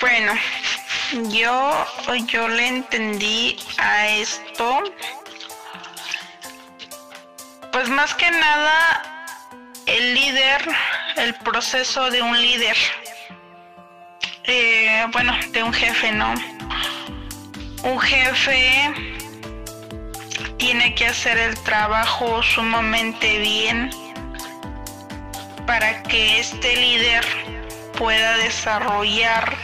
Bueno, yo, yo le entendí a esto, pues más que nada, el líder, el proceso de un líder, eh, bueno, de un jefe, ¿no? Un jefe tiene que hacer el trabajo sumamente bien para que este líder pueda desarrollar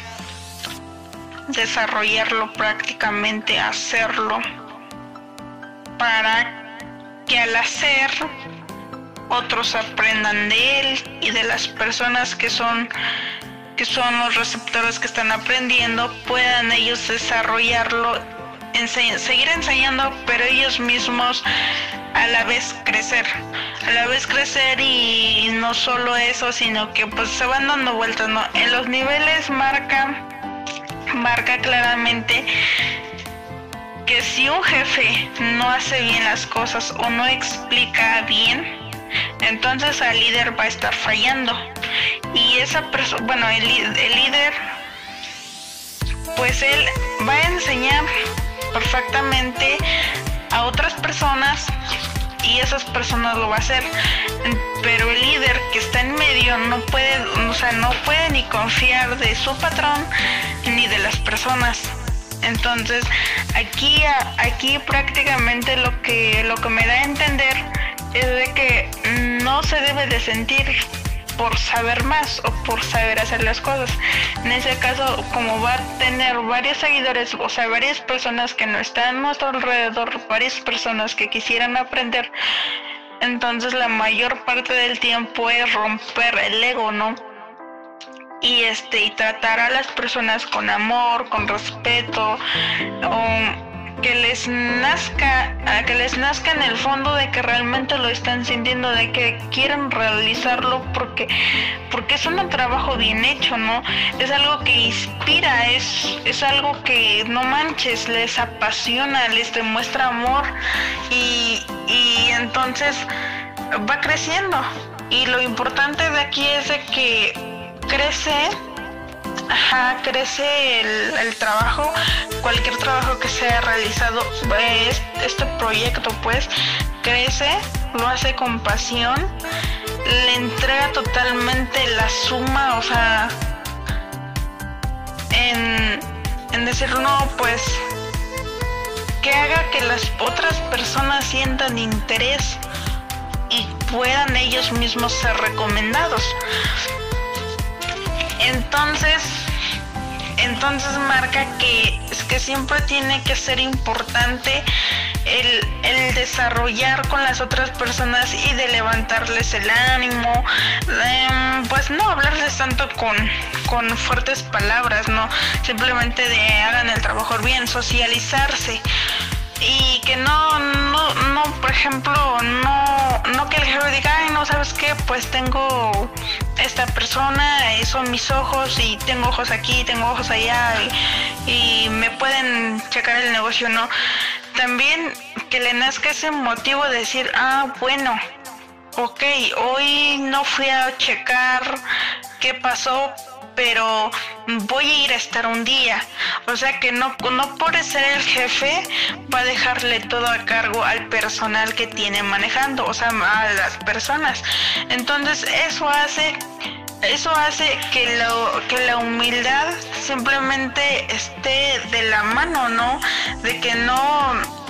desarrollarlo prácticamente hacerlo para que al hacer otros aprendan de él y de las personas que son que son los receptores que están aprendiendo puedan ellos desarrollarlo seguir enseñando pero ellos mismos a la vez crecer a la vez crecer y no solo eso sino que pues se van dando vueltas no en los niveles marca marca claramente que si un jefe no hace bien las cosas o no explica bien, entonces el líder va a estar fallando. Y esa persona, bueno, el, el líder, pues él va a enseñar perfectamente a otras personas y esas personas lo va a hacer. Pero el líder que está en medio no puede, o sea, no puede ni confiar de su patrón ni de las personas. Entonces, aquí aquí prácticamente lo que lo que me da a entender es de que no se debe de sentir por saber más o por saber hacer las cosas. En ese caso, como va a tener varios seguidores, o sea, varias personas que no están a nuestro alrededor, varias personas que quisieran aprender, entonces la mayor parte del tiempo es romper el ego, ¿no? Y este, y tratar a las personas con amor, con respeto, o que les nazca, que les nazca en el fondo de que realmente lo están sintiendo, de que quieren realizarlo porque, porque es un trabajo bien hecho, ¿no? Es algo que inspira, es, es algo que no manches, les apasiona, les demuestra amor y, y entonces va creciendo. Y lo importante de aquí es de que crece Ajá, crece el, trabajo, cualquier trabajo que sea realizado, este proyecto pues crece, lo hace con pasión, le entrega totalmente la suma, o sea, en, en decir no, pues que haga que las otras personas sientan interés y puedan ellos mismos ser recomendados. Entonces, entonces marca que, que siempre tiene que ser importante el, desarrollar con las otras personas y de levantarles el ánimo, pues no hablarles tanto con, con fuertes palabras, no, simplemente de hagan el trabajo bien, socializarse y que no, no, no, por ejemplo, no, no que el jefe diga, ay, no, ¿sabes qué? Pues tengo esta persona, eh, son mis ojos y tengo ojos aquí, tengo ojos allá y, y me pueden checar el negocio, ¿no? También que le nazca ese motivo de decir, ah, bueno, ok, hoy no fui a checar qué pasó, pero voy a ir a estar un día. O sea que no, no por ser el jefe va a dejarle todo a cargo al personal que tiene manejando, o sea, a las personas. Entonces eso hace eso hace que, lo, que la humildad simplemente esté de la mano, ¿no? De que no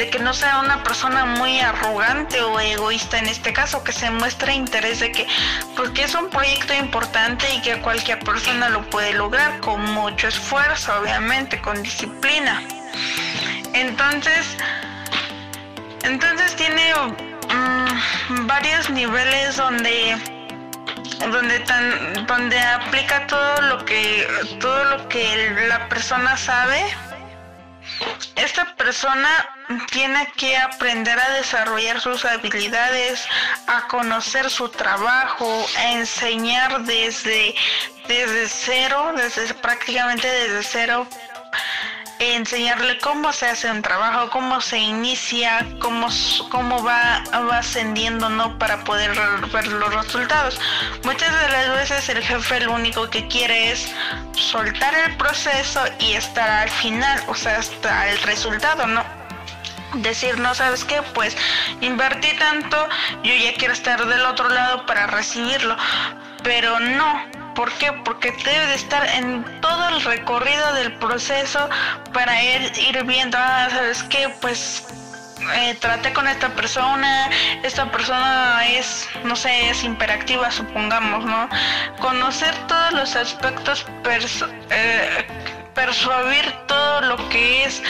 de que no sea una persona muy arrogante o egoísta en este caso, que se muestre interés de que, porque es un proyecto importante y que cualquier persona lo puede lograr con mucho esfuerzo, obviamente, con disciplina. Entonces, entonces tiene mm, varios niveles donde donde tan donde aplica todo lo que todo lo que la persona sabe esta persona tiene que aprender a desarrollar sus habilidades, a conocer su trabajo, a enseñar desde, desde cero, desde prácticamente desde cero enseñarle cómo se hace un trabajo, cómo se inicia, cómo, cómo va, va ascendiendo, ¿no? Para poder ver los resultados. Muchas de las veces el jefe lo único que quiere es soltar el proceso y estar al final, o sea, hasta el resultado, ¿no? Decir, no sabes qué, pues invertí tanto, yo ya quiero estar del otro lado para recibirlo, pero no, ¿Por qué? Porque debe de estar en todo el recorrido del proceso para ir, ir viendo, ah, ¿sabes qué? Pues eh, traté con esta persona, esta persona es, no sé, es hiperactiva, supongamos, ¿no? Conocer todos los aspectos eh, persuadir todo lo que es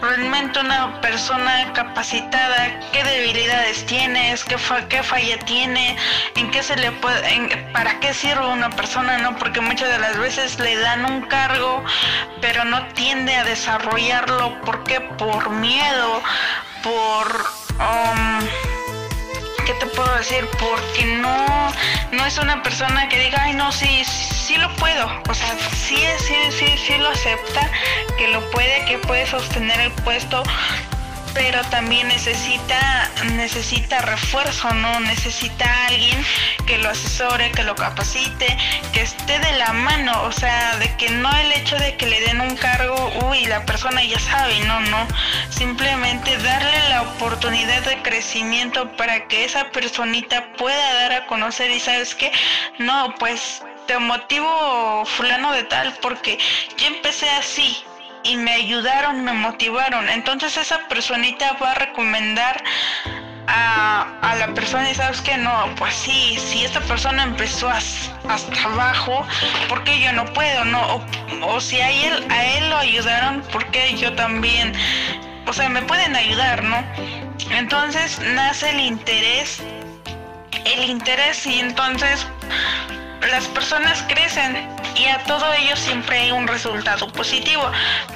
realmente una persona capacitada, qué debilidades tienes, qué, qué falla tiene, en qué se le puede, para qué sirve una persona, ¿no? Porque muchas de las veces le dan un cargo, pero no tiende a desarrollarlo, ¿por qué? Por miedo, por... Um, ¿qué te puedo decir? Porque no, no es una persona que diga, ay, no, sí, sí lo puedo. O sea, sí, sí, sí, sí lo acepta, que lo puede, que puede sostener el puesto, pero también necesita necesita refuerzo, ¿no? Necesita alguien que lo asesore, que lo capacite, que esté de la mano, o sea, de que no el hecho de que le den un cargo, uy, la persona ya sabe, no, no, simplemente darle la oportunidad de crecimiento para que esa personita pueda dar a conocer y sabes que no, pues te motivo fulano de tal porque yo empecé así y me ayudaron, me motivaron. Entonces esa personita va a recomendar a, la persona y sabes que no, pues sí, si esta persona empezó hasta abajo, ¿por qué yo no puedo? No, o, si a él, a él lo ayudaron, ¿por qué yo también? O sea, me pueden ayudar, ¿no? Entonces nace el interés, el interés y entonces las personas crecen y a todo ello siempre hay un resultado positivo.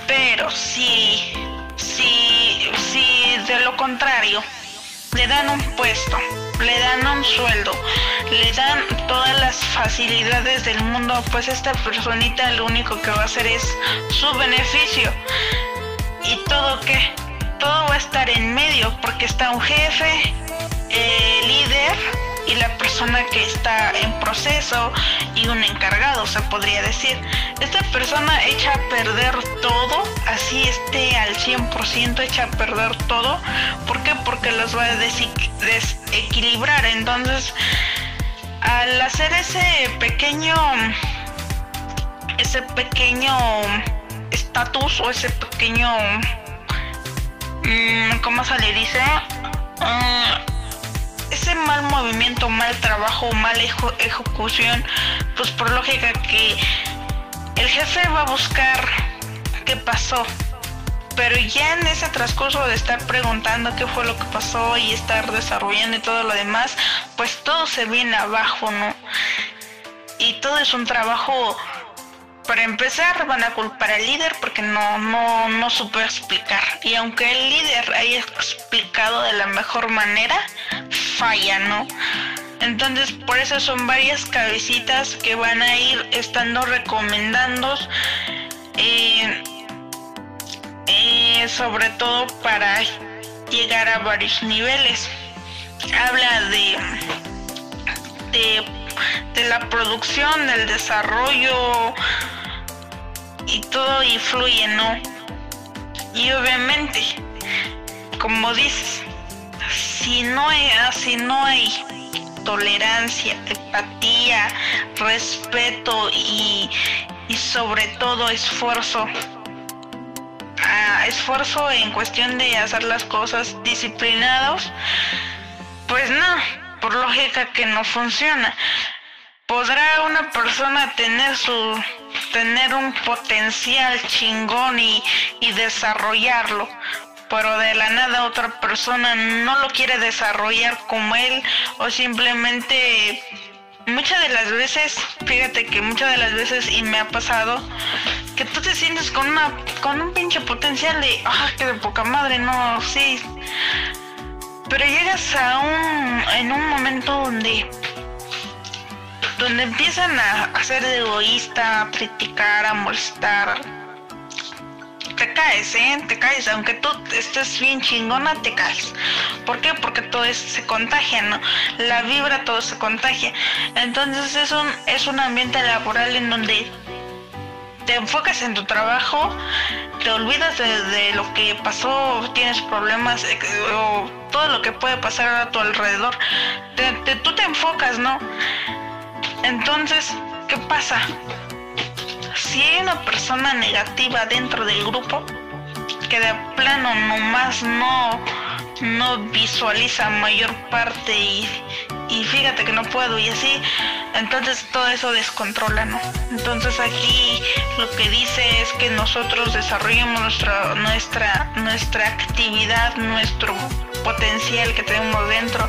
Pero si, si, si de lo contrario le dan un puesto, le dan un sueldo, le dan todas las facilidades del mundo, pues esta personita lo único que va a hacer es su beneficio. ¿Y todo qué? Todo va a estar en medio porque está un jefe, eh, líder, y la persona que está en proceso y un encargado, se podría decir. Esta persona echa a perder todo, así esté al 100% echa a perder todo. ¿Por qué? Porque los va a desequilibrar. Entonces, al hacer ese pequeño, ese pequeño estatus o ese pequeño, mm, ¿cómo se le dice? Uh, ese mal movimiento, mal trabajo, mala ejecución, pues por lógica que el jefe va a buscar qué pasó. Pero ya en ese transcurso de estar preguntando qué fue lo que pasó y estar desarrollando y todo lo demás, pues todo se viene abajo, ¿no? Y todo es un trabajo para empezar, van a culpar al líder porque no, no, no supo explicar. Y aunque el líder haya explicado de la mejor manera, falla, ¿no? Entonces, por eso son varias cabecitas que van a ir estando recomendando, eh, eh, sobre todo para llegar a varios niveles. Habla de, de, de la producción, del desarrollo, y todo influye, ¿no? Y obviamente, como dices, si no hay, ah, si no hay tolerancia, empatía, respeto y, y sobre todo esfuerzo, ah, esfuerzo en cuestión de hacer las cosas disciplinados, pues no, por lógica que no funciona. ¿Podrá una persona tener su tener un potencial chingón y, y desarrollarlo? Pero de la nada otra persona no lo quiere desarrollar como él o simplemente muchas de las veces, fíjate que muchas de las veces y me ha pasado que tú te sientes con una con un pinche potencial de ah que de poca madre, no, sí. Pero llegas a un en un momento donde donde empiezan a, ser egoísta, a criticar, a molestar, te caes, ¿eh? Te caes, aunque tú estés bien chingona, te caes. ¿Por qué? Porque todo se contagia, ¿no? La vibra, todo se contagia. Entonces es un, es un ambiente laboral en donde te enfocas en tu trabajo, te olvidas de, lo que pasó, tienes problemas eh, o todo lo que puede pasar a tu alrededor. tú te enfocas, ¿no? Entonces, ¿qué pasa? Si hay una persona negativa dentro del grupo, que de plano nomás no, no visualiza mayor parte y, y fíjate que no puedo y así, entonces todo eso descontrola, ¿no? Entonces aquí lo que dice es que nosotros desarrollemos nuestra, nuestra, nuestra actividad, nuestro potencial que tenemos dentro.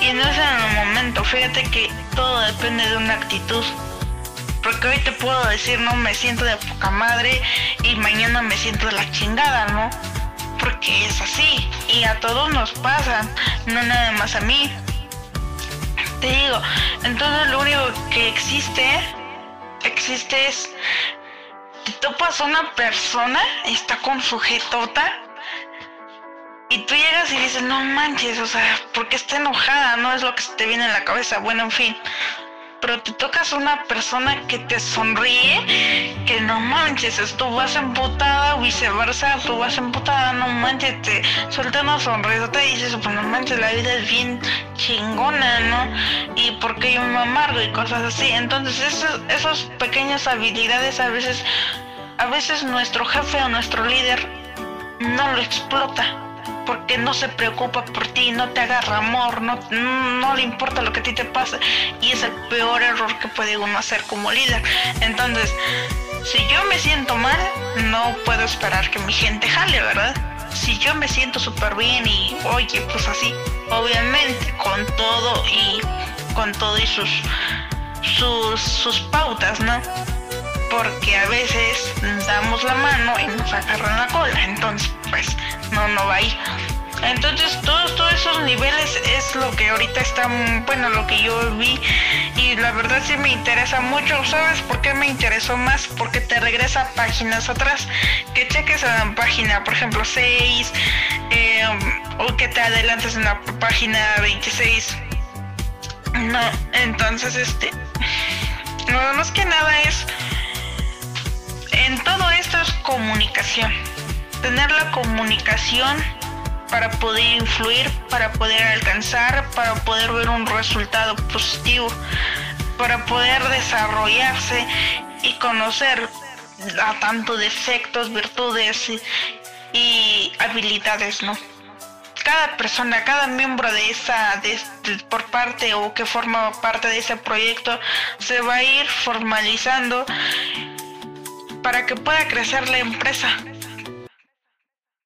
Y en el momento, fíjate que todo depende de una actitud. Porque hoy te puedo decir, no me siento de poca madre y mañana me siento de la chingada, ¿no? Porque es así y a todos nos pasa, no nada más a mí te digo, entonces lo único que existe, existe es, te topas a una persona, está con su jetota, y tú llegas y dices, no manches, o sea, porque está enojada? No es lo que se te viene en la cabeza. Bueno, en fin pero te tocas una persona que te sonríe, que no manches, tú vas emputada viceversa, tú vas emputada, no manches, te suelta una sonrisa, te dices, pues no manches, la vida es bien chingona, ¿no? Y porque yo me amargo y cosas así. Entonces, esas pequeñas habilidades a veces, a veces nuestro jefe o nuestro líder no lo explota porque no se preocupa por ti, no te agarra amor, no, no le importa lo que a ti te pasa y es el peor error que puede uno hacer como líder. Entonces, si yo me siento mal, no puedo esperar que mi gente jale, ¿verdad? Si yo me siento súper bien y, oye, pues así, obviamente, con todo y con todo y sus, sus, sus pautas, ¿no? Porque a veces damos la mano y nos agarran la cola, entonces, pues, no, no va ahí. Entonces todos, todos esos niveles es lo que ahorita está, bueno, lo que yo vi y la verdad sí me interesa mucho. ¿Sabes por qué me interesó más? Porque te regresa páginas atrás, que cheques a la página, por ejemplo, 6 eh, o que te adelantes en la página 26. No, entonces este, no, más que nada es, en todo esto es comunicación tener la comunicación para poder influir, para poder alcanzar, para poder ver un resultado positivo, para poder desarrollarse y conocer a tanto defectos, virtudes y, habilidades, ¿no? Cada persona, cada miembro de esa, por parte o que forma parte de ese proyecto, se va a ir formalizando para que pueda crecer la empresa